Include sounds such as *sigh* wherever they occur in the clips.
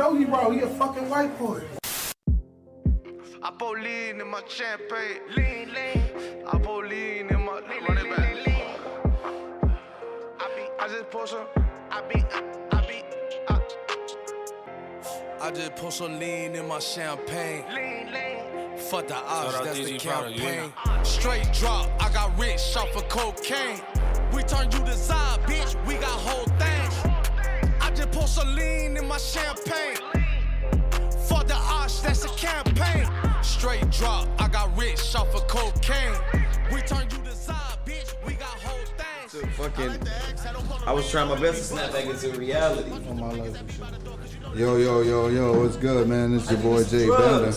know he wrong. He a fucking white boy. I pour lean in my champagne. Lean, lean. I pour lean in my lean, run it back. I be, I just pour some. I be, I be, I, I just pour some lean in my champagne. lean, lean. Fuck the odds, out that's the DG Powder, campaign. Straight drop, I got rich off of cocaine. We turn you to side, bitch, we got whole things. I just pour some lean in my champagne. Drop, I got rich off of cocaine. We turn you to side, bitch, we got whole things. Fucking, I was trying my best to snap back into reality. On my life. Yo, yo, yo, yo, what's good, man? It's your boy Jay Bender.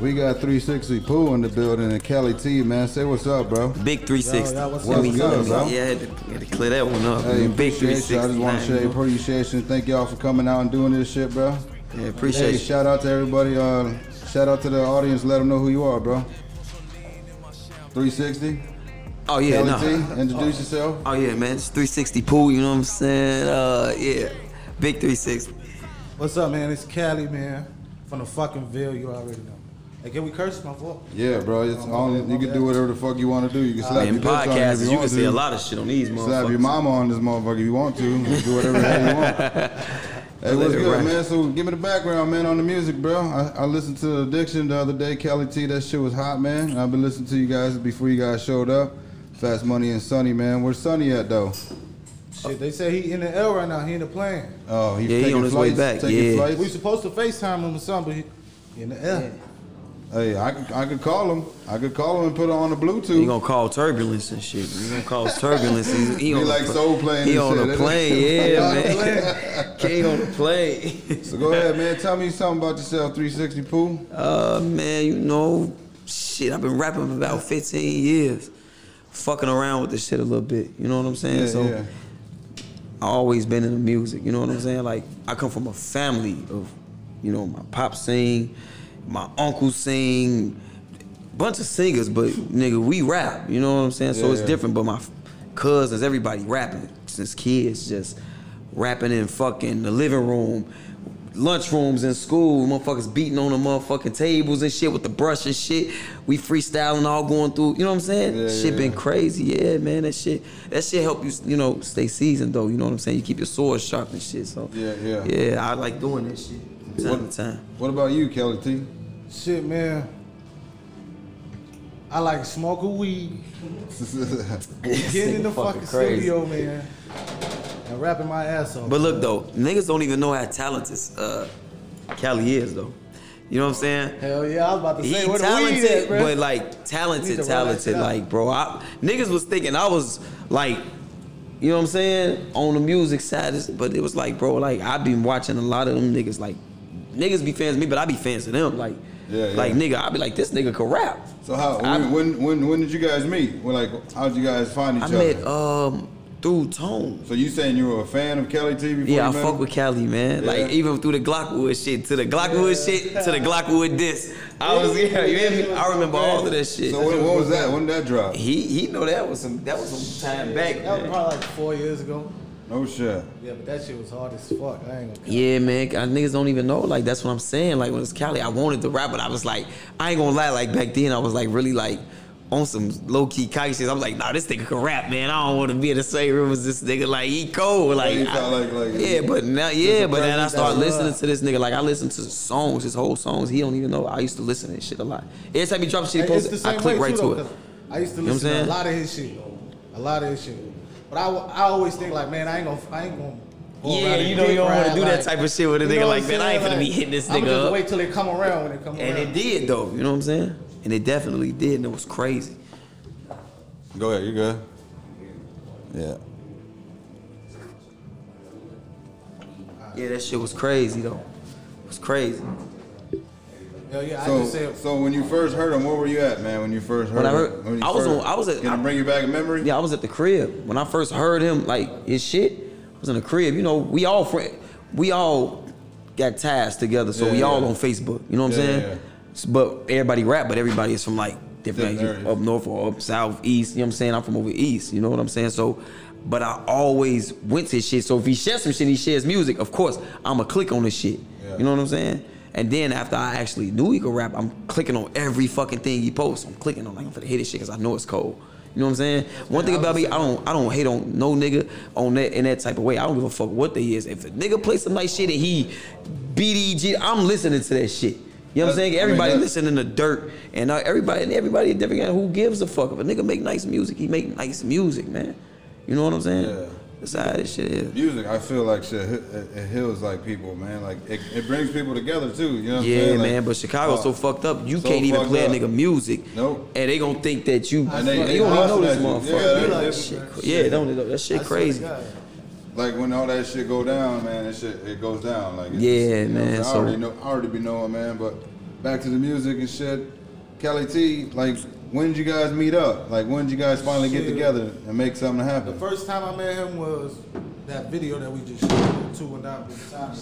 We got 360 Pool in the building and Kelly T, man. Say what's up, bro. Big 360. Yo, yo, what's up? What's good, bro? Yeah, I had to, had to clear that one up. Hey, Big appreciate you. I just want to 360. show you appreciation. Thank y'all for coming out and doing this shit, bro. Yeah, appreciate Hey, you. shout out to everybody. Uh, shout out to the audience. Let them know who you are, bro. 360. Oh yeah, Kelly no. T, introduce yourself. Oh yeah, man. It's 360 pool. You know what I'm saying? Uh, yeah. Big 360. What's up, man? It's Cali, man. From the fucking Ville, you already know. Hey, can we curse my fault? Yeah, bro. It's only, you can do whatever the fuck you want to do. You can slap In your bitch on if podcasts, you, want can to. say a lot of shit on these Slap motherfuckers. your mama on this motherfucker if you want to. You can do whatever the hell you want. *laughs* Hey, what's good, rap. man? So give me the background, man, on the music, bro. I, I listened to Addiction the other day, Kelly T. That shit was hot, man. I've been listening to you guys before you guys showed up. Fast Money and Sunny, man. Where's Sunny at though? Shit, they say he in the L right now. He in the plane. Oh, he's Yeah, he taking on his way back, Taking yeah. flights. We supposed to FaceTime him or something, but he in the L. Hey, I could, I could call him. I could call him and put it on the Bluetooth. He gonna call turbulence and shit. He gonna cause turbulence. He, he Be on like the, soul playing He on shit. the plane, *laughs* yeah, man. *laughs* King on the plane. so go ahead, man. Tell me something about yourself, 360 Pooh. Uh, man, you know, shit. I've been rapping for about 15 years, fucking around with this shit a little bit. You know what I'm saying? Yeah, so yeah. I always been in the music. You know what I'm saying? Like I come from a family of, you know, my pop sing, my uncle sing, bunch of singers, but nigga, we rap. You know what I'm saying? so Yeah, it's different. But my cousins, everybody rapping since kids, just rapping in fucking the living room. Lunchrooms in school, motherfuckers beating on the motherfucking tables and shit with the brush and shit. We freestyling all going through, you know what I'm saying? Yeah, shit yeah. been crazy, yeah, man. That shit, that shit help you, you know, stay seasoned though. You know what I'm saying? You keep your sword sharp and shit. So Yeah, yeah. yeah. I like doing that shit from time What- to time. What about you, Kelly T? Shit, man. I like smoking weed, *laughs* getting in the fucking studio, man, and rapping my ass off. But look though, niggas don't even know how talented uh, Cali is though. You know what I'm saying? hell yeah, I was about to He say where the talented, weed at, bro. but like talented, talented. Like, bro, I, niggas was thinking I was like, you know what I'm saying, on the music side. But it was like, bro, like I've been watching a lot of them niggas. Like, niggas be fans of me, but I be fans of them. Like, Yeah, yeah. like nigga, I'd be like, this nigga can rap. So how I- when, when when when did you guys meet? When like how did you guys find each I other? met um through Tone. so you saying you were a fan of Kelly T before Yeah, I met fuck him? with Kelly, man. Yeah. Like even through the Glockwood shit, to the Glockwood shit, to the Glockwood diss. I was yeah, you hear me? I remember all of that shit. So when, when was that? When did that drop? he he know that was some that was some time back. that was probably like four years ago. No shit. Yeah, but that shit was hard as fuck. I ain't gonna. Yeah, man, I, niggas don't even know. Like that's what I'm saying. Like when it's Cali, I wanted to rap, but I was like, I ain't gonna lie. Like back then, I was like really like on some low key cocky shit. I'm like, nah, this nigga can rap, man. I don't want to be in the same room as this nigga. Like he cold. Like, you I- like- like- yeah, but now yeah, but then I presence start listening love. to this nigga. Like I listen to the songs, his whole songs. He don't even know. I used to listen to his shit a lot. Every time he drops shit, he Hey, it's posts the it, I same click right too, to though, it. 'cause I used to You know listen to a lot of his shit, a lot of his shit. But I, I always think like, man, I ain't gonna, I ain't gonna. go Yeah, you know you don't wanna ride, do that type of shit with a you nigga know like, what man, I'm I ain't saying? finna be Like, hitting this nigga. I'ma just up. wait till they come around when they come And around. And it did though. You know what I'm saying? And it definitely did, and it was crazy. Go ahead, you good? Yeah. Yeah, that shit was crazy though. It was crazy. Hell yeah, I So, just said, so when you first heard him, where were you at, man? When you first heard When I him? heard- When you I was first- on- I was at- Can I I- bring you back a memory? Yeah, I was at the crib when I first heard him. Like his shit, I was in the crib. You know, we all friend, we all got ties together, so Yeah, we all on Facebook. You know what I'm saying? yeah. S- But everybody rap, but everybody is from like different Different up north or up south, east. You know what I'm saying? I'm from over east. You know what I'm saying? So, but I always went to his shit. So if he shares some shit, he shares music. Of course, I'ma click on his shit. Yeah. You know what I'm saying? And then after I actually knew he could rap, I'm clicking on every fucking thing he posts. I'm clicking on like I'm finna hit his shit because I know it's cold. You know what I'm saying? One thing about me, I don't I don't hate on no nigga on that in that type of way. I don't give a fuck what they is. If a nigga play some nice shit and he BDG, I'm listening to that shit. You know what I'm saying? I mean, Everybody listening to dirt, and uh, everybody and everybody different. guy. Who gives a fuck if a nigga make nice music? He make nice music, man. You know what I'm saying? Yeah. That's how this shit is. Music, I feel like shit, it, it heals like people, man. Like it, it brings people together too. You know what I'm Yeah, saying? Like, man, but Chicago's uh, so fucked up. You so can't even play up. a nigga music. Nope. And they gonna think that you. And they- you they don't even know this you. motherfucker. Yeah, they- like, shit, cra- yeah, don't they? That shit I crazy. Like when all that shit go down, man, it shit it goes down. Like it's Yeah, you know what I'm man, saying? I so- already know, I already be knowing, man. But back to the music and shit. Kelly T, like when did you guys meet up? Like when did you guys finally get together and make something happen? The first time I met him was that video that we just shot, two and out with time.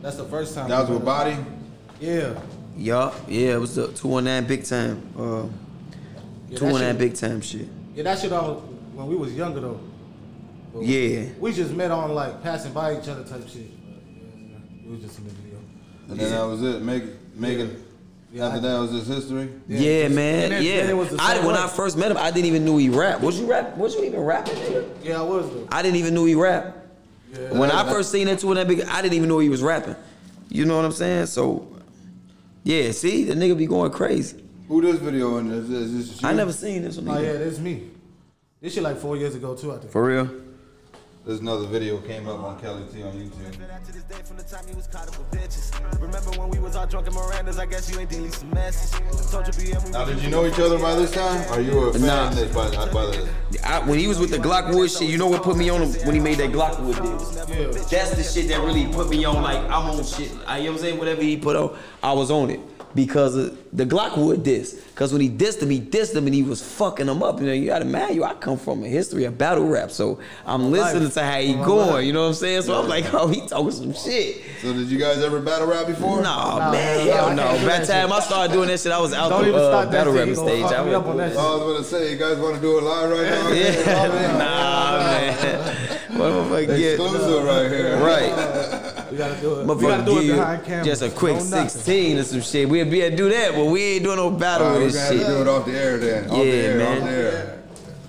That's the first time. That was we with Body. him. Yeah. Yup, yeah, it was the 219 big time. Uh, Yeah, that 219 shit- big time shit. Yeah, that shit all when we was younger though. But Yeah. We just met on like passing by each other type shit. Yeah, It was just in the video. And then that was it. Make Megan. Yeah, after I- that was just history. Yeah, man. And then- yeah. then it was I, when. I first met him, I didn't even know he rap. Was you rap? Was you even rapping, nigga? Yeah, I was though. I didn't even know he rap. Yeah. When I first seen that two and that big, I didn't even know he was rapping. You know what I'm saying? So, yeah. See, the nigga be going crazy. Who this video in? Is, is this you? I never seen this one. Oh either. yeah, that's me. This shit like four years ago too. I think. For real. There's another video came up on Kelly T on YouTube. To this day from the time you was caught up with bitches. Remember when we was all drunk in Miranda's? I guess you ain't delete some messages. Told you BM we Now, did you know each other by this time? Are you a fan Nah. that by, by the? I, when he was with the Glockwood shit, you know what put me on him when he made that Glockwood deal? Yeah. That's the shit that really put me on. Like I'm on shit. I, you know what I'm saying? Whatever he put on, I was on it because of the Glockwood diss. Because when he dissed him, he dissed him and he was fucking him up. You know, you gotta man, you. I come from a history of battle rap, so I'm listening to how he going. You know what I'm saying? So I'm like, oh, he talking some shit. So did you guys ever battle rap before? Nah, Nah, man, nah, hell I no. By the time I started doing that shit, I was out Don't the uh, that battle shit. rapping You gonna stage. I me up on was, I was gonna say, you guys want to do it live right now? *laughs* yeah, *laughs* nah, man. What motherfucker get? Exclusive right here. Right. We gotta do it. We gotta do it behind camera. just a quick No nothing. 16 or some shit. We'll be able to do that, but we ain't doing no battle All right, we're with gonna this have to do it off the air then. Off Yeah, the air, man. Off the air.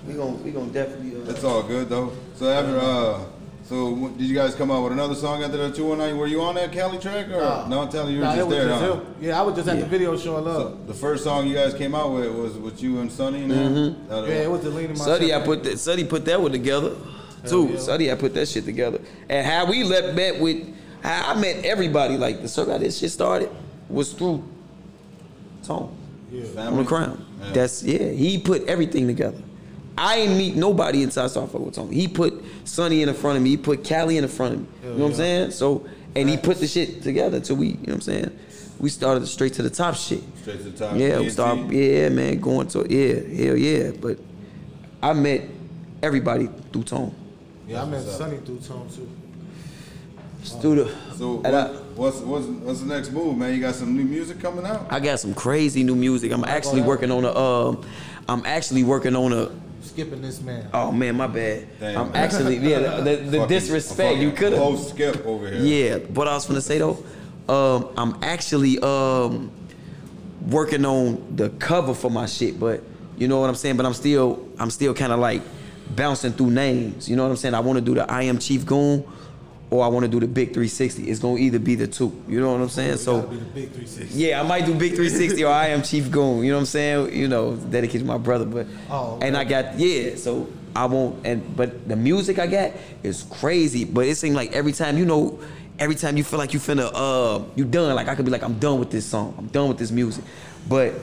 We gon' we gon' definitely. Uh, It's all good though. So after, uh, so w- did you guys come out with another song after the two one nine? Were you on that Cali track or no? I'm telling you, you were Nah, just there. just huh? Yeah, I was just at the Yeah. video showing love. So the first song you guys came out with was with you and Sonny and? Mm-hmm. That- yeah, it was the lean in my Suddy, I put that. Suddy put that one together, too. yeah. Suddy, I put that shit together. And how we let met with, how I met everybody. Like the circle how this shit started was through Tone. on the Family? crown. Yeah. That's yeah. He put everything together. I ain't meet nobody inside I started fucking with Tony. He put Sonny in the front of me. He put Cali in the front of me. you know what I'm saying? So and he put the shit together till we. You know what I'm saying? We started straight to the top shit. Straight to the top. Yeah, we TNT? start. Yeah, man, going to yeah, hell yeah. But I met everybody through Tone. Yeah, I met Sonny through Tone too. Through the. So and I- what's what's what's the next move, man? You got some new music coming out? I got some crazy new music. I'm actually working on a. Um, I'm actually working on a. Skipping this man. Oh man, my bad. Damn. I'm actually yeah. The, the, the Fucking- disrespect you could have. Host Skip over here. Yeah, but I was gonna say though, um, I'm actually um, working on the cover for my shit, but you know what I'm saying. But I'm still, I'm still kind of like bouncing through names. You know what I'm saying. I want to do the I am Chief Goon, or I want to do the Big 360. It's gonna either be the two. You know what I'm saying. So be the big 360. yeah, I might do Big 360 or I am Chief Goon. You know what I'm saying? You know, dedicated to my brother, but Oh, okay. and I got yeah. So I won't. And but the music I got is crazy. But it seems like every time you know, every time you feel like you finna uh you done. Like I could be like I'm done with this song. I'm done with this music. But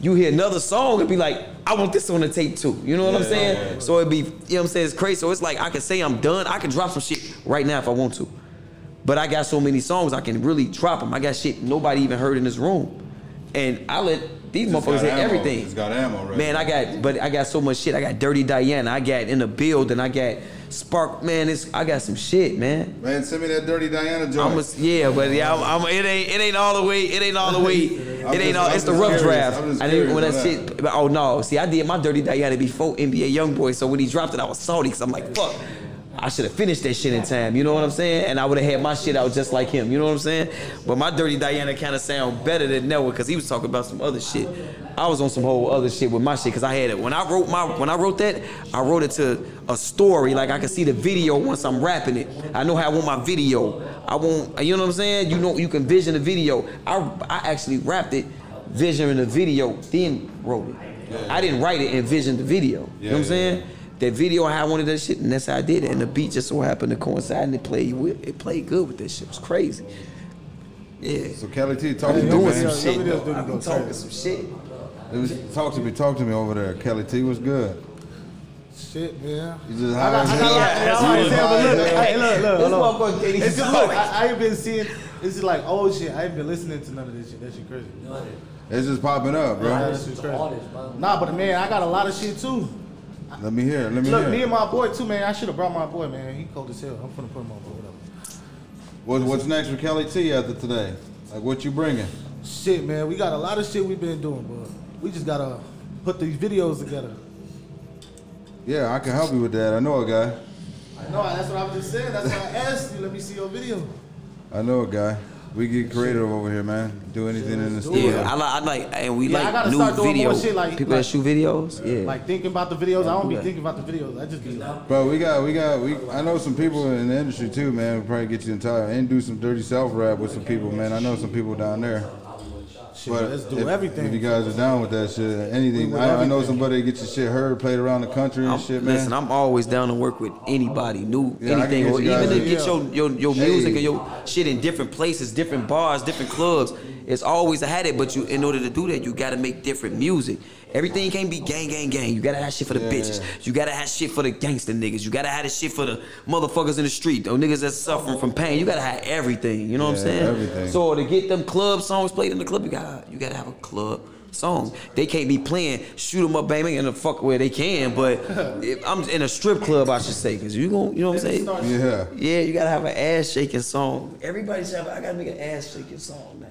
you hear another song and be like, I want this on the tape too. You know what I'm saying? yeah, yeah. So it'd be, you know what I'm saying? It's crazy. So it's like I can say I'm done. I can drop some shit right now if I want to. But I got so many songs I can really drop them. I got shit nobody even heard in this room, and I let these motherfuckers hit everything. Got ammo, right? Man, I got, but I got so much shit. I got Dirty Diana. I got In the Build and I got Spark. Man, it's I got some shit, man. Man, send me that Dirty Diana joint. I'm a, yeah, but yeah, I'm, I'm, it ain't it ain't all the way. It ain't all the way. *laughs* It ain't just- all. I'm It's the rough curious. draft. I didn't when that curious shit. Oh no! See, I did my dirty Diana before NBA YoungBoy. So when he dropped it, I was salty because I'm like, fuck. I should have finished that shit in time. You know what I'm saying? And I would have had my shit out just like him. You know what I'm saying? But my dirty Diana kind of sound better than Noah because he was talking about some other shit. I was on some whole other shit with my shit because I had it when I wrote my when I wrote that I wrote it to a story like I can see the video once I'm rapping it. I know how I want my video. I want you know what I'm saying. You know you can vision the video. I I actually rapped it, visioning the video, then wrote it. I didn't write it and vision the video. you know what I'm Yeah, saying? That video how I wanted that shit and that's how I did it. And the beat just so happened to coincide and it played with it played good with this shit. It was crazy. Yeah. So Kelly T, talk to me, doing yo, some shit. though. I go be talking some shit. It was- Talk to me, talk to me over there. Kelly T, was good? Shit, man. You just I got, I high as hell? I got, I got, High but as look, look, look, This motherfucker can't It's just look, I, I ain't been seeing. This is like old shit. I ain't been listening to none of this shit. That shit crazy. It's just popping up, bro. That shit crazy. Nah, but man, I got a lot of shit too. Let me hear. it, Let me Look, hear. me it. and my boy too, man. I should have brought my boy, man. He cold as hell. I'm finna put him on, but whatever. What, what's next for Kelly T after today? Like what you bringing? Shit, man. We got a lot of shit we've been doing, but we just gotta put these videos together. Yeah, I can help you with that. I know a guy. I know. That's what I was just saying. That's why I asked you. Let me see your video. I know a guy. We get creative over here, man. Do anything in the studio. Yeah, I like, I like, and we Yeah, I like gotta new start doing video. more shit like- People that like- shoot videos. Yeah. Like thinking about the videos. I don't be Yeah. thinking about the videos. I just be. Bro, we got, we got, we. I know some people in the industry too, man. We probably get you entire and do some dirty self rap with some people, man. I know some people down there. Shit, But let's do if, everything. If you guys are down with that shit, anything. with I, I know somebody that get your shit heard, played around the country and I'm- shit, man. listen, I'm always down to work with anybody, new Yeah, anything, or even to get your your, your Hey. music and your shit in different places, different bars, different clubs. It's always a had it, but you in order to do that, you gotta make different music. Everything can't be gang, gang, gang. You gotta have shit for the Yeah. bitches. You gotta have shit for the gangster niggas. You gotta have the shit for the motherfuckers in the street, those niggas that's suffering from pain. You gotta have everything. You know what I'm saying? everything. So to get them club songs played in the club, you gotta you gotta have a club song. They can't be playing shoot 'em up, baby, in the fuck where they can. But *laughs* if I'm in a strip club, I should say, cause you gon' you know what I'm saying? yeah, Yeah, you gotta have an ass shaking song. Everybody's should have. I gotta make an ass shaking song now.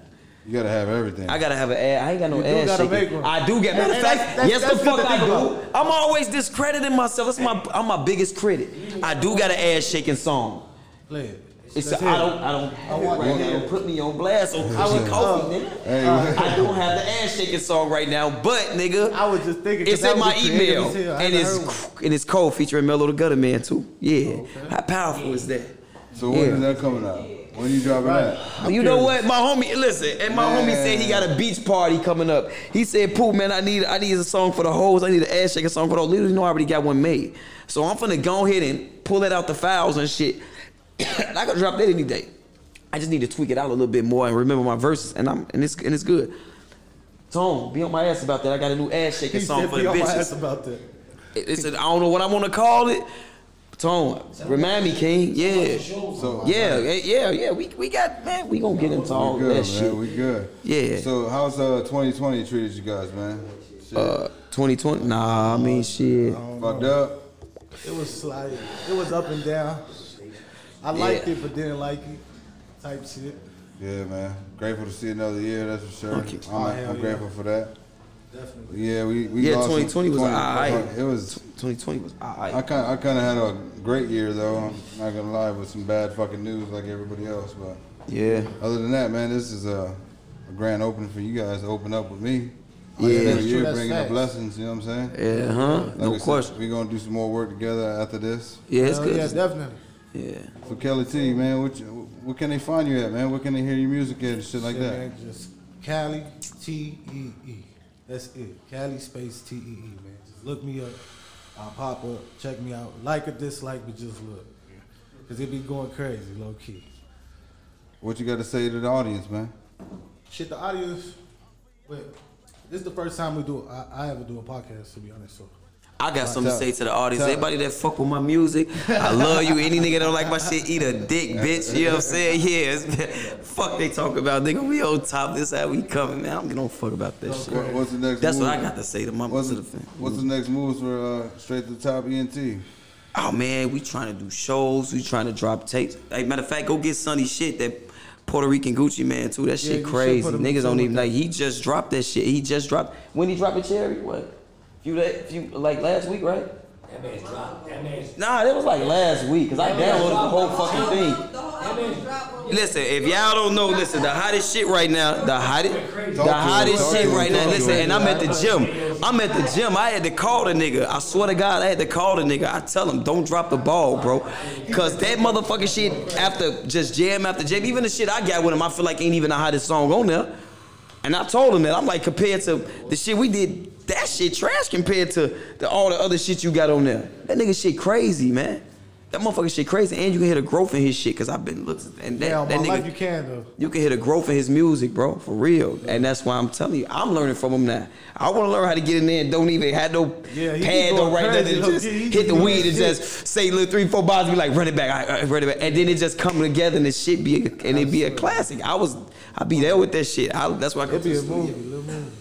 You gotta have everything. I gotta have an ass. I ain't got no You ass gotta shaking. make one. I do get. Matter of fact, that's- yes, that's the fuck I do. about. I'm always discrediting myself. That's my. I'm my biggest critic. I do got an ass shaking song. Play it. It's Let's I don't I don't have it right now. Don't put me on blast on I was- Kofi, nigga. Uh, hey, I don't have the ass shaking song right now, but nigga, I was just thinking it's in my email. I and it's and it's cold featuring Mellow the Gutter Man too. Yeah, how powerful is that? so when Yeah. is that coming out? When you dropping that? you know what, my homie, listen, and my homie said he got a beach party coming up. He said, "Pooh, man, I need I need a song for the hoes. I need an ass shaking song for the hoes. Little you know, I already got one made. So I'm finna go ahead and pull it out the files and shit. *coughs* and I could drop that any day. I just need to tweak it out a little bit more and remember my verses, and I'm and it's and it's good. Tone, be on my ass about that. I got a new ass shaking He song said for be the on my ass bitches. about that. It's a, I don't know what I want to call it. Tone, remind me, King. Yeah, So yeah, yeah, yeah. We we got man. We gonna get into all we good, that man. shit. We good. Yeah. So how's uh 2020 treated you guys, man? Shit. Uh, 2020. Nah, I mean shit. Fucked up. It was like it was up and down. I liked Yeah. it, but didn't like it. Type shit. Yeah, man. Grateful to see another year. That's for sure. Okay. I'm, Oh, I'm hell grateful for that. Definitely. Yeah, we we Yeah, lost some- 2020 was alright. It was. 2020 was I kind I kind of had a great year though. I'm not gonna lie, with some bad fucking news like everybody else. But Yeah. other than that, man, this is a, a grand opening for you guys to open up with me. Yeah. Every That's true, year bringing the facts. blessings. You know what I'm saying? Yeah, huh? Like No we said, question. we gonna do some more work together after this. Yeah, it's Hell good. Yeah, definitely. Yeah. So Kelly T, man, what you, what can they find you at, man? Where can they hear your music at and shit like Shit, that? Man, just Cali T E E. That's it. Cali space T E E, man. Just look me up. I'll pop up. Check me out. Like or dislike, but just look. Cause it be going crazy, low key. What you got to say to the audience, man? Shit, the audience. Wait, this is the first time we do. I, I ever do a podcast, to be honest. So I got something to say to the audience. Everybody that fuck with my music, I love you. Any nigga that don't like my shit, eat a dick, bitch. You know what I'm saying? Yeah. fuck they talk about, nigga. We on top. This how we coming, man. I don't give no fuck about that shit. What- what's the next? That's move? what I got to say to my What's to the, fan. what's the next moves for uh, straight to the top ENT? Oh man, we trying to do shows. We trying to drop tapes. Hey, matter of fact, go get Sonny shit that Puerto Rican Gucci Mane too. That shit should crazy. Niggas don't even like. He just dropped that shit. He just dropped. When he dropped a cherry? What? Few that few like last week, right? That man's dropped. That man's. Nah, that was like last week, cause I downloaded the whole fucking thing. Listen, if y'all don't know, listen, the hottest shit right now, the hottest, the Talk to him, hottest shit right now. Listen, and I'm at the gym. I'm at the gym. I had to call the nigga. I swear to God, I had to call the nigga. I tell him, don't drop the ball, bro. Cause that motherfucking shit after just jam after jam, even the shit I got with him, I feel like ain't even the hottest song on there. And I told him that. I'm like, compared to the shit we did, that shit trash compared to the, all the other shit you got on there. That nigga shit crazy, man. That motherfucker shit crazy. And you can hear the growth in his shit, cause I've been looking. And that, Yeah, that my nigga, life you can though. you can hear the growth in his music, bro, for real. And that's why I'm telling you, I'm learning from him now. I want to learn how to get in there and don't even have no Yeah, pad, no right there, crazy, and look, just he- hit the weed and shit. just say little three, four bars, and be like, run it back, all right, all right, run it back, and then it just come together and the shit be, a, and it be a classic. I was, I be there with that shit. I, that's why I could be a movie, little movie.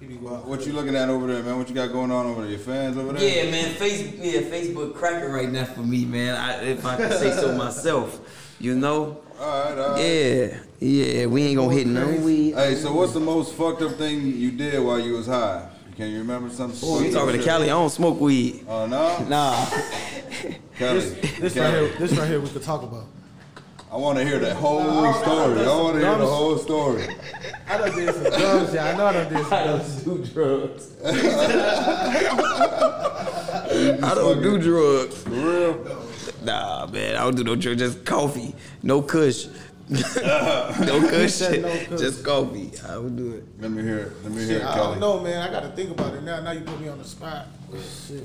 What you looking at over there, man? What you got going on over there? Your fans over there? Yeah, man, Facebook, yeah, Facebook cracking right now for me, man. I, if I can say so *laughs* myself, you know. All right, all right. Yeah, yeah, we ain't gonna hit no weed. Hey, so what's the most fucked up thing you did while you was high? Can you remember something? Oh, you talking to Cali? I don't smoke weed. Oh no, Nah. Kelly. This right here, this right here we could talk about. I want to hear the whole story. I want to hear the whole story. I done did some drugs, yeah. I know I done did some drugs. I don't do drugs. *laughs* I don't do drugs. For real? Nah, man, I don't do no drugs. Just coffee, no kush. *laughs* no kush, said no kush. just coffee. I would do it. Let me hear it. Let me hear it, I Kelly. don't know, man. I got to think about it now. Now you put me on the spot. Shit.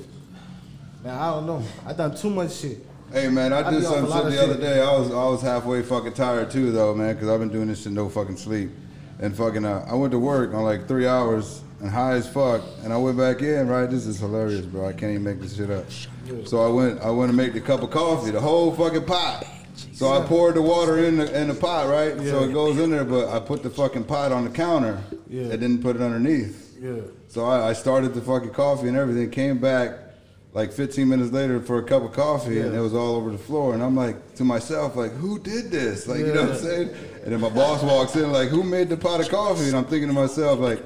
Man, I don't know. I done too much shit. Hey man, I I did be off some shit the other day. I was I was halfway fucking tired too though, man, because I've been doing this shit no fucking sleep. And fucking, uh, I went to work on like three hours and high as fuck, and I went back in. Right, this is hilarious, bro. I can't even make this shit up. So I went I went to make the cup of coffee, the whole fucking pot. So I poured the water in the in the pot, right? So it goes in there, but I put the fucking pot on the counter. Yeah. and didn't put it underneath. Yeah. So I, I started the fucking coffee and everything. Came back like 15 minutes later for a cup of coffee, and it was all over the floor. And I'm like to myself, like, who did this? Like, you know what I'm saying? And then my boss walks in, like, who made the pot of coffee? And I'm thinking to myself, like,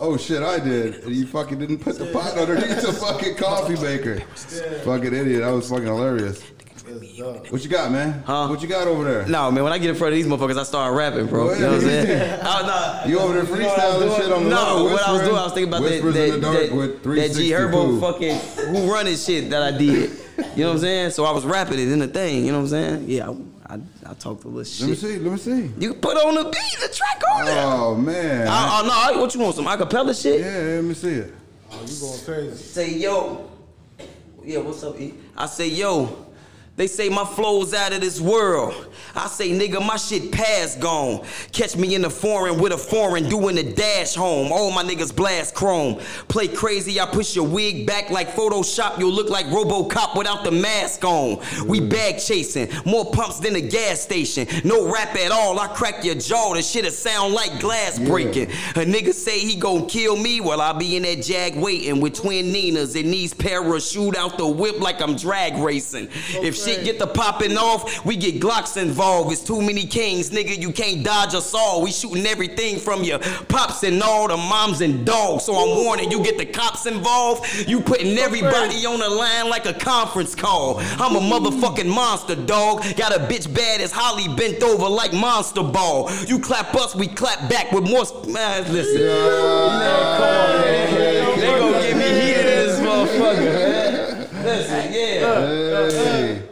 oh shit, I did. And you fucking didn't put the pot underneath the fucking coffee maker. Fucking idiot. That was fucking hilarious. What you got, man? Huh? What you got over there? No, man, when I get in front of these motherfuckers, I start rapping, bro. You know what I'm saying? I, *laughs* oh, nah, You over there know what freestyling shit on the No, what I was doing, I was thinking about that, whispers in that, the that, with that G Herbo Pooh. fucking who running shit that I did. You know what I'm saying? So I was rapping it in the thing. You know what I'm saying? Yeah, I, I, I talked a little shit. Let me see. Let me see. You put on the beat, the track on there. Oh man. Oh, no, I- what you want? Some acapella shit? Yeah, let me see it. Oh, you going crazy. Say yo. Yeah, what's up, E? I say yo. They say my flow's out of this world. I say, nigga, my shit past gone. Catch me in the foreign with a foreign doing the dash home. All my niggas blast chrome. Play crazy, I push your wig back like Photoshop. You'll look like Robocop without the mask on. We bag chasing, more pumps than a gas station. No rap at all, I crack your jaw. The shit'll sound like glass breaking. A nigga say he gon' kill me while I be in that jag waiting with twin Ninas and these parachute out the whip like I'm drag racing. If shit get the popping off, we get Glocks involved. It's too many kings, nigga. You can't dodge us all. We shooting everything from your pops and all the moms and dogs. So I'm warning you, get the cops involved. You putting everybody on the line like a conference call. I'm a motherfucking monster, dog. Got a bitch bad as Halle bent over like Monster Ball. You clap us, we clap back with more. sp- Man, listen. Man, come on, man. They gonna get me heated in this motherfucker. *laughs* Listen, yeah. Hey.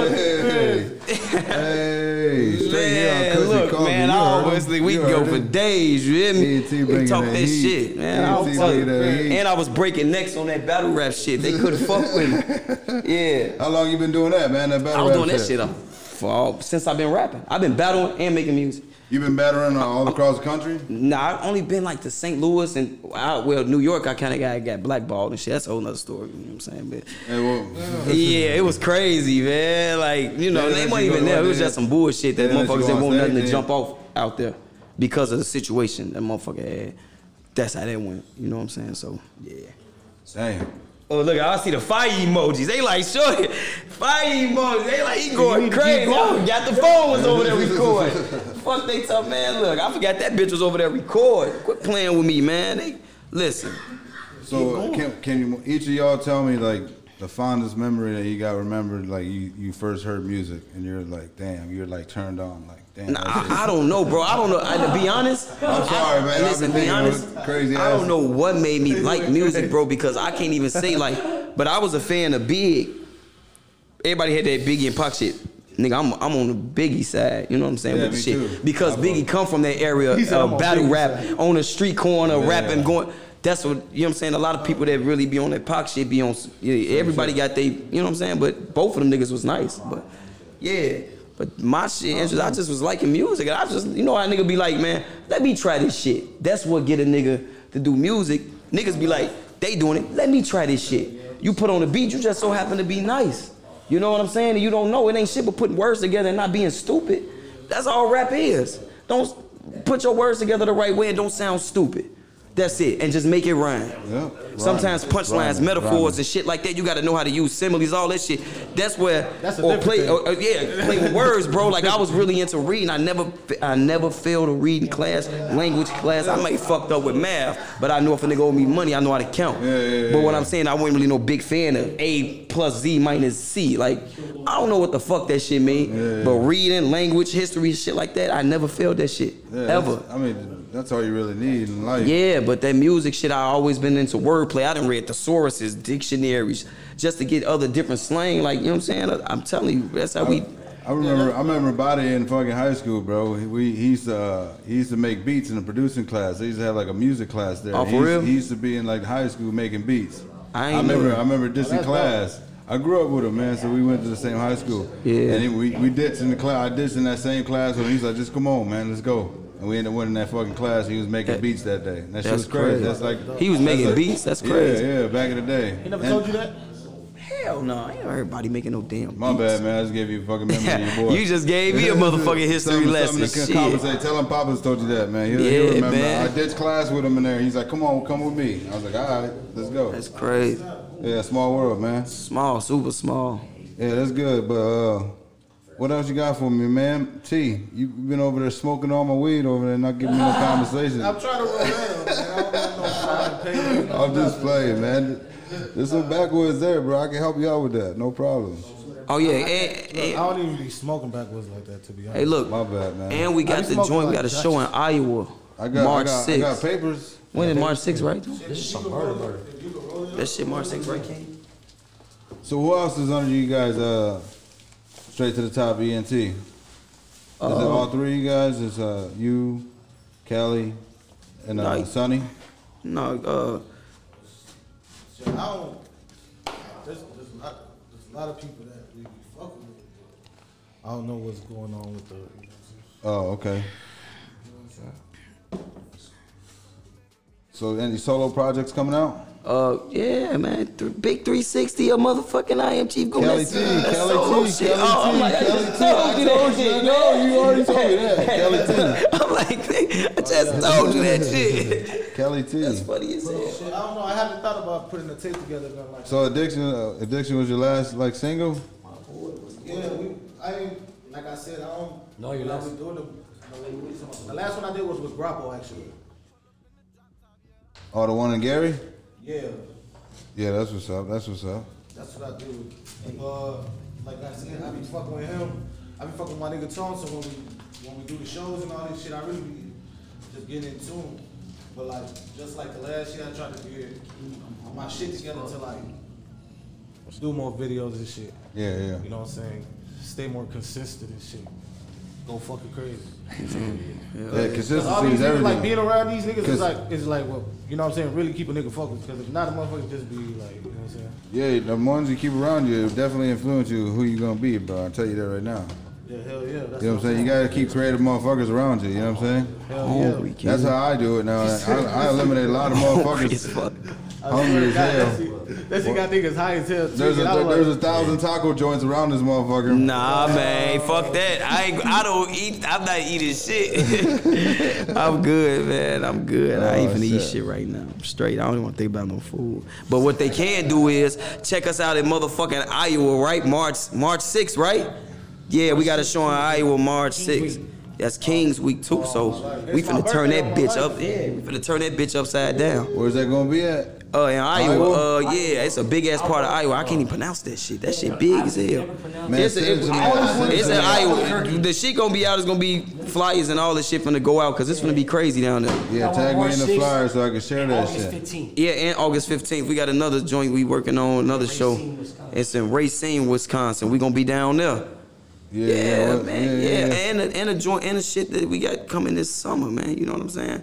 Hey, hey, straight here on Man, Cushy look, Coffee. man, You I always think we can go for him. days. You hear me? ET We talk that that shit, man. I'll ET tell you. bringing that. And I was breaking necks on that battle rap shit. They couldn't fuck with me. *laughs* Yeah. How long you been doing that, man? That battle I was rap doing that shit um, for all, since I've been rapping. I've been battling and making music. You been battling uh, all across the country? Nah, I've only been like to St. Louis and well, New York. I kind of got got blackballed and shit. That's a whole nother story. You know what I'm saying? But Hey, well, yeah, it was crazy, man. Like you know, Yeah, they weren't even there. It was there. just some bullshit that Yeah, motherfuckers didn't want nothing to jump off out there because of the situation that motherfucker had. That's how that went. You know what I'm saying? So yeah. damn. Oh look, I see the fire emojis. They like shorty, fire emojis. They like he going need to keep crazy. I going. forgot the phone was over there *laughs* recording. Fuck they tough man. Look, I forgot that bitch was over there recording. Quit playing with me, man. They listen. So can, can you each of y'all tell me like the fondest memory that you got remembered like you, you first heard music and you're like damn you're like turned on like damn Nah. I, I don't know, bro. I don't know. I, to be honest, I'm sorry, man. I've Listen, been be honest. crazy I don't know what made me *laughs* like music, bro, because I can't even say like. But I was a fan of Big. Everybody had that Biggie and Pac shit. Nigga, I'm I'm on the Biggie side. You know what I'm saying Yeah, with the shit too. because I Biggie come from that area He of on battle rap side." on the street corner, Yeah. rapping, going. That's what you know. what I'm saying a lot of people that really be on that Pac shit be on. Yeah, everybody got they. You know what I'm saying. But both of them niggas was nice. But yeah. But my shit, I just was liking music. And I just, you know how nigga be like, man, let me try this shit. That's what get a nigga to do music. Niggas be like, they doing it, let me try this shit. You put on a beat, you just so happen to be nice. You know what I'm saying? And you don't know, it ain't shit but putting words together and not being stupid. That's all rap is. Don't put your words together the right way and don't sound stupid. That's it. And just make it rhyme. Yeah, Sometimes rhyming, punchlines, rhyming, metaphors, rhyming. and shit like that. You got to know how to use similes, all that shit. That's where That's a or different play, or, or, yeah, play with words, bro. Like I was really into reading. I never, I never failed a reading class, language class. I may fucked up with math, but I know if a nigga owe me money, I know how to count. Yeah, yeah, but what yeah. I'm saying, I wasn't really no big fan of A plus Z minus C. Like I don't know what the fuck that shit mean. But reading, language, history, shit like that, I never failed that shit Yeah, ever. I mean that's all you really need in life. Yeah, but that music shit, I always been into wordplay. I done read thesauruses, dictionaries, just to get other different slang. Like, you know what I'm saying? I- I'm telling you, that's how we. I remember, I remember Body in fucking high school, bro. He- We he used to uh, he used to make beats in the producing class. They used to have like a music class there. Oh, he for used, real? He used to be in like high school making beats. I ain't I remember, know. I remember this in that's class. I grew up with him, man. So we went to the same high school. Yeah. And he, we we ditched in the class. I ditched in that same class with him. He's like, just come on, man, let's go. And we ended up winning that fucking class. He was making That- beats that day. And that shit that's was crazy. crazy. That's like He was making like- beats? That's crazy. Yeah, yeah, back in the day. He never And- told you that? Hell no, I ain't heard everybody making no damn. My beats. bad, man. I just gave you a fucking memory of your *laughs* boy. You just gave me a *laughs* motherfucking history Something- lesson. something to Shit. compensate. Tell him Papa's told you that, man. He'll, Yeah, he'll remember. man. I ditched class with him in there. He's like, come on, come with me. I was like, all right, let's go. That's crazy. Yeah, small world, man. Small, super small. Yeah, that's good. But uh, what else you got for me, man? T, you've been over there smoking all my weed over there, not giving me no *laughs* conversation. I'm trying to roll that up, man. I don't got no fucking paper. no I'm just playing, man. There's some backwoods there, bro. I can help you out with that. No problem. Oh yeah, and, Look, I don't even be smoking Backwoods like that, to be honest. hey look, My bad, man. and we got the smoking joint. We got a show in Iowa, I got, March I got, I 6th. got papers. When is March 6th, right? This is some murder, murder. That shit March 6th, right, King? So who else is under you guys? Uh, straight to the top, ENT. Is it all three of you guys? Is uh, you, Kelly, and uh, No. Sonny? No, uh, Shit, I don't. There's, there's, a lot, there's a lot of people that we be fucking with. I don't know what's going on with the. You know what I'm? Oh, okay. So any solo projects coming out? Uh, yeah, man. Th- big 360, a motherfucking I am Chief Kelly That's- T, that's Kelly solo T, shit. Kelly oh, I'm T, like, I Kelly just *laughs* T. I told you told that you, shit. no, you already told me that. *laughs* Kelly T. I'm like, *laughs* I just told you that shit. Kelly T. That's funny as hell. Shit, I don't know. I haven't thought about putting a tape together. and nothing like So addiction, uh, addiction was your last like single? that. Yeah, we. I ain't like I said. I don't. No, your I last- was doing the. The last one I did was with Grappo actually. Oh, the one in Gary? Yeah, Yeah, that's what's up. That's what's up. that's what I do. Uh, like I said, I be fucking with him. I be fucking with my nigga Tone. So when we when we do the shows and all this shit, I really be just getting in tune. But like just like the last year, I tried to get my shit together to like do more videos and shit. Yeah, yeah. You know what I'm saying? Stay more consistent and shit. Go fucking crazy. Yeah, Cause all consistency these is niggas, like everything. being around these niggas Cause- is like is like well, you know what I'm saying? Really keep a nigga focused. Because if not, a motherfucker just be like, you know what I'm saying? Yeah, the ones you keep around you definitely influence you who you gonna be, bro. I'll tell you that right now. Yeah, hell yeah. That's You know what I'm saying? You gotta keep creative motherfuckers around you, you know what I'm saying? Hell Hungry, yeah. That's how I do it now. I, I *laughs* eliminate a lot of motherfuckers fuck. Hungry as hell. That's *laughs* it. That shit got niggas high as hell. too, There's a and I was there's a like, thousand taco joints around this motherfucker. Nah, man, fuck that. I ain't, I don't eat. I'm not eating shit. *laughs* I'm good, man. I'm good. I ain't Oh, even eat shit. shit right now. I'm straight. I don't even want to think about no food. But what they can do is check us out in motherfucking Iowa, right? March March 6th, right? Yeah, we got a show in Iowa March 6th. That's King's Week too, so we finna turn that bitch up. Yeah, we finna turn that bitch upside down. Where's that gonna be at? Uh, in Iowa, Iowa? uh, yeah, it's a big ass part of Iowa. I can't even pronounce that shit. That shit big as hell. Man, It's, send it it- to me. Send it it's in. Iowa. The shit gonna be out. It's gonna be flyers and all this shit finna go out because it's gonna be crazy down there. Yeah, tag me in the flyer so I can share that August shit. 15th. Yeah, and August 15th, we got another joint we working on, another show. Wisconsin. It's in Racine, Wisconsin. We gonna be down there. Yeah, Yeah, what- man. Yeah, and a, and a joint and a shit that we got coming this summer, man. You know what I'm saying?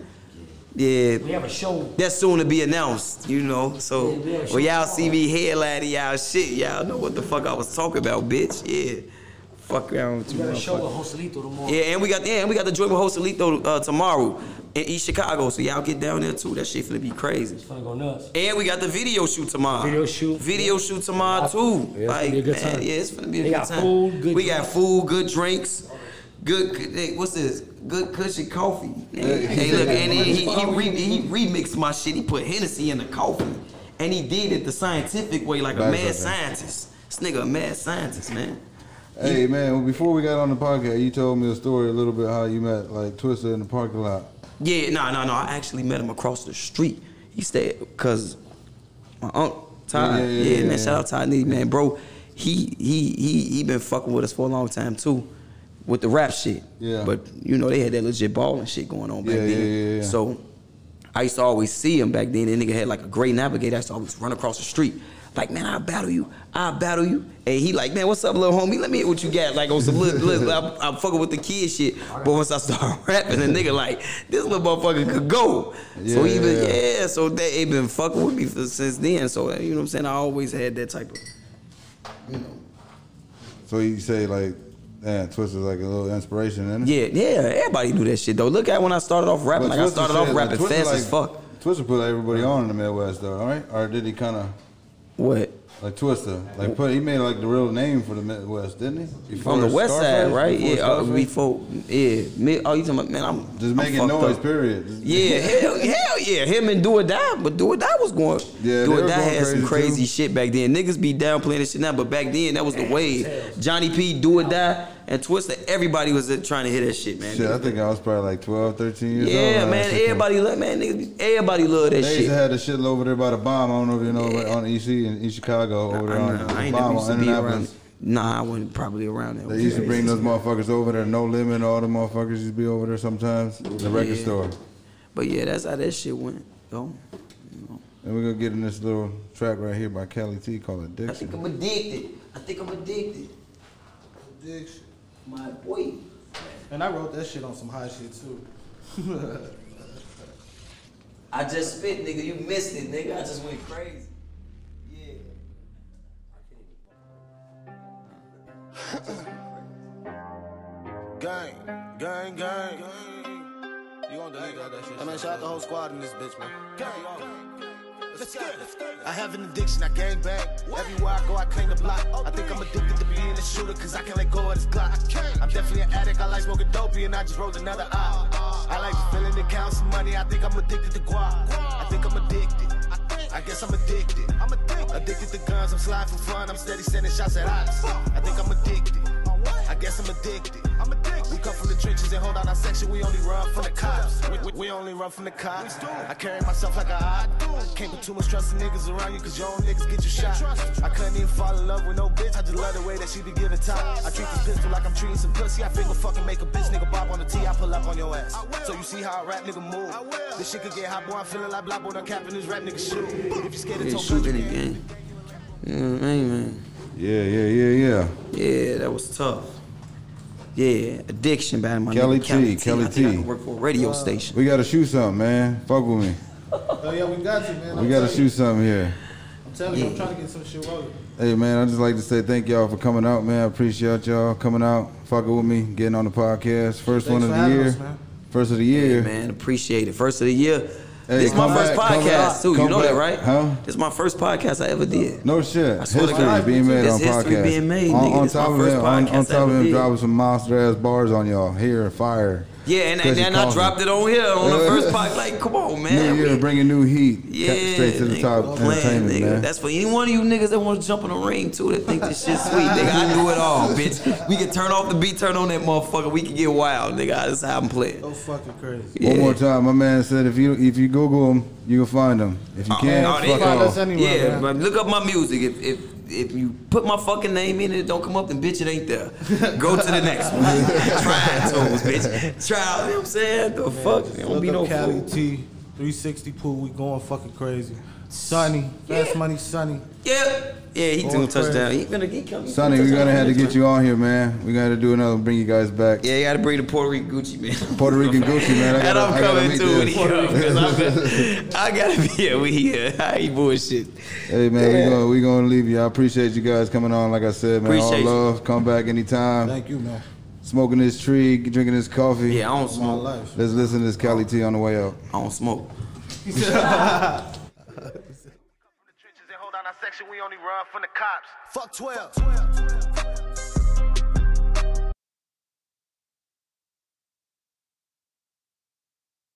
Yeah. We have a show. That's soon to be announced, you know. So Yeah, yeah, when y'all see me headlining y'all shit, y'all know what the fuck I was talking about, bitch. Yeah. Fuck around with We got a show with Joselito tomorrow. Yeah, and we got yeah, and we got the joint with Joselito uh, tomorrow in East Chicago. So y'all get down there too. That shit finna be crazy. It's gonna go nuts. And we got the video shoot tomorrow. Video shoot. Video shoot tomorrow too. Yeah, it's like gonna be a good man, time. yeah, it's gonna be a They good got time. food, good we got drinks. food, good drinks, good. hey, What's this? Good cushion coffee. Hey, look, and he, he, he, re, he remixed my shit. He put Hennessy in the coffee, and he did it the scientific way, like a That's mad okay. scientist. This nigga a mad scientist, man. Hey man, well, before we got on the podcast, you told me a story a little bit how you met like Twista in the parking lot. Yeah, no, no, no. I actually met him across the street. He stayed because my uncle Todd. Yeah, Yeah, yeah, yeah, man. Shout out Todd Needy, man, bro. He he he he been fucking with us for a long time too, with the rap shit. Yeah. But you know they had that legit balling shit going on back then. yeah, yeah, yeah. So I used to always see him back then. That nigga had like a great navigator. I used to always run across the street. Like, man, I'll battle you. I'll battle you. And he like, man, what's up, little homie? Let me hear what you got. Like on some little, little I'm, I'm fucking with the kid shit. But once I start *laughs* rapping, the nigga like, this little motherfucker could go. so he Yeah, been, yeah. yeah, so they he been fucking with me for, since then. So you know what I'm saying? I always had that type of, you know. So you say like, man, is like a little inspiration, isn't it? Yeah, yeah, everybody knew that shit though. Look at when I started off rapping. But like I started said off rapping fast like, as fuck. Twista put everybody on in the Midwest though, all right? Or did he kind of way like Twista? Like put he made like the real name for the Midwest, didn't he? From the west Scarface? side, right? Before Yeah, uh, Scarface? before, yeah. Me, oh, you talking about, man, I'm Just I'm making fucked noise, up. period. Just- *laughs* Yeah, hell, hell yeah. Him and Do or Die, but Do or Die was going. Yeah, Do they or were Die going had some crazy, crazy too. shit back then. Niggas be down playing this shit now, but back then that was the wave. Johnny P, Do or Die, and Twista. Everybody was uh, trying to hit that shit, man. Shit, I think I was probably like 12, 13 years old. yeah, when man. that shit came. Everybody love, man. Niggas, everybody love that They used shit. to have the shit over there by the bomb. I don't know if you know, but on EC in East Chicago over there I, on know, I ain't bomb never used on to be around. Nah, I wasn't probably around there. They used to bring those motherfuckers over there. No limit. All the motherfuckers used to be over there sometimes. The record store. But yeah, that's how that shit went. Though. And we're gonna get in this little track right here by Kelly T called I think I'm addicted. I think I'm addicted. Addiction. My boy. And I wrote that shit on some high shit too. *laughs* I just spit, nigga. You missed it, nigga. I just went crazy. *coughs* Gang, gang, gang. You on delete all that shit? I mean, shout out the whole squad in this bitch, man. Gang, Let's get it. I have an addiction, I gang bang. Everywhere I go, I claim the block. I think I'm addicted to being a shooter, cause I can't let go of this Glock. I'm definitely an addict, I like smoking dopey, and I just rolled another eye. Uh, uh, I like the feeling to count some money, I think I'm addicted to guap. I think I'm addicted. I guess I'm addicted. I'm addicted. Addicted to guns, I'm sliding for fun, I'm steady sending shots at ops. I think I'm addicted. I guess I'm addicted. I'm addicted. We come from the trenches and hold out our section. We only run from the cops. We, we, we only run from the cops. I carry myself like a odd. Can't put too much trust in niggas around you, cause your own niggas get you shot. I couldn't even fall in love with no bitch. I just love the way that she be giving top. I treat this pistol like I'm treating some pussy. I figure fucking make a bitch nigga bob on the T. I pull up on your ass. So you see how a rap nigga move. This shit could get hot, boy. I'm feeling like black boy. I'm capping this rap nigga shoe. If you scared to talk shooting country, again. You know what I mean, man? Yeah, yeah, yeah, yeah. Yeah, that was tough. Yeah, addiction, man. My Kelly nigga T, Kelly I think I T. can work for a radio station. We gotta shoot something, man. Fuck with me. Oh yeah, we got you, man. We I'm gotta telling shoot something here. I'm telling you, I'm trying to get some shit rolling. Hey man, I just like to say thank y'all for coming out, man. I appreciate y'all coming out, fucking with me, getting on the podcast. First Thanks one for of the year. us, man. First of the Yeah, year. man, appreciate it. First of the year, Hey, this is my come first podcast back, too. You come know that, right? Huh? This is my first podcast I ever did. No shit. I swear to history God. being made It's on history podcast. being made, on, nigga. on This my top of first him, on, on top of him, did. dropping some monster ass bars on y'all. Here, fire. Yeah, and, and Crazy then I dropped it on here on the first *laughs* podcast. Like, come on, man. New year We- bringing new heat. Yeah, straight to the nigga, top. playing, Entertainment, nigga. man. That's for any one of you niggas that want to jump in the ring too that think this shit's sweet, nigga. I do it all, bitch. We can turn off the beat, turn on that motherfucker. We can get wild, nigga. That's how I'm playing. So fucking crazy. Yeah. One more time, my man said if you if you Google him, you can find him. If you uh-uh. can't, oh, fuck off. us anywhere, Yeah, man. but look up my music. If if if you put my fucking name in and it don't come up, then bitch, it ain't there. Go to the next one. *laughs* Try tools, bitch. Try. You know what I'm saying? The fuck? It don't be up no Cali fool. T, 360 pool. We going fucking crazy. Sunny, fast money, Sunny. Yeah. Yeah, he Going doing touchdown. crazy. He finna he coming. Sonny, we're gonna have to get you on here, man. We gotta do another, bring you guys back. Yeah, you gotta bring the Puerto Rican Gucci Mane. *laughs* Puerto Rican Gucci, man. I and gotta, I'm I gotta coming meet too when he this. I'm- *laughs* gotta be here. We here. Uh, *laughs* I ain't bullshit. Hey man, we gonna we gonna leave you. I appreciate you guys coming on. Like I said, man, Appreciate you. all love. Come back anytime. Thank you, man. Smoking this tree, drinking this coffee. Yeah, I don't smoke. life. Let's listen to this Cali T on the way out. I don't smoke. trenches and hold down our section, we only run from the cops. Fuck 12. Fuck 12.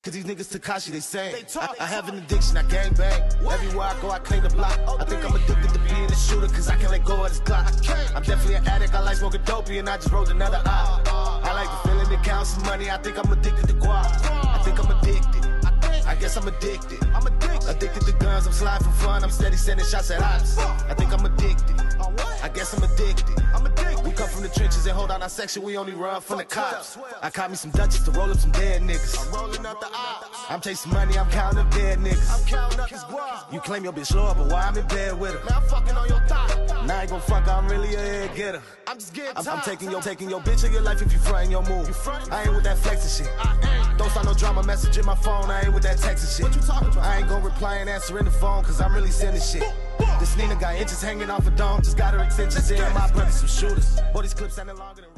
Cause these niggas Takashi, they say I, I have an addiction, I gang bang. Everywhere I go, I claim the block. I think I'm addicted to being a shooter, cause I can't let go of this Glock. I'm definitely an addict, I like smoking dopey, and I just rolled another eye. I like the feeling that counts some money, I think I'm addicted to guap. I think I'm addicted. I guess I'm addicted. I'm addicted. Addicted to guns, I'm sliding for fun, I'm steady sending shots at ops. I think I'm addicted. I guess I'm addicted. I'm addicted. Come from the trenches and hold down our section, we only run from the cops. I caught me some Dutchess to roll up some dead niggas. I'm rolling up the ops. I'm chasing money, I'm counting up dead niggas. I'm counting up his guap. You claim your bitch low but why I'm in bed with her? Man, I'm fucking on your thigh. Now I ain't gon' fuck, I'm really a head getter. I'm just getting I'm, I'm taking your taking your bitch of your life if you frontin' your move. I ain't with that flexing shit. Don't start no drama message in my phone, I ain't with that texting shit. What you talking about? I ain't gon' reply and answer in the phone, cause I'm really sending shit. This Nina got inches hanging off a dome, just got her extensions in. My brothers some shooters. Boy, these clips sounding longer than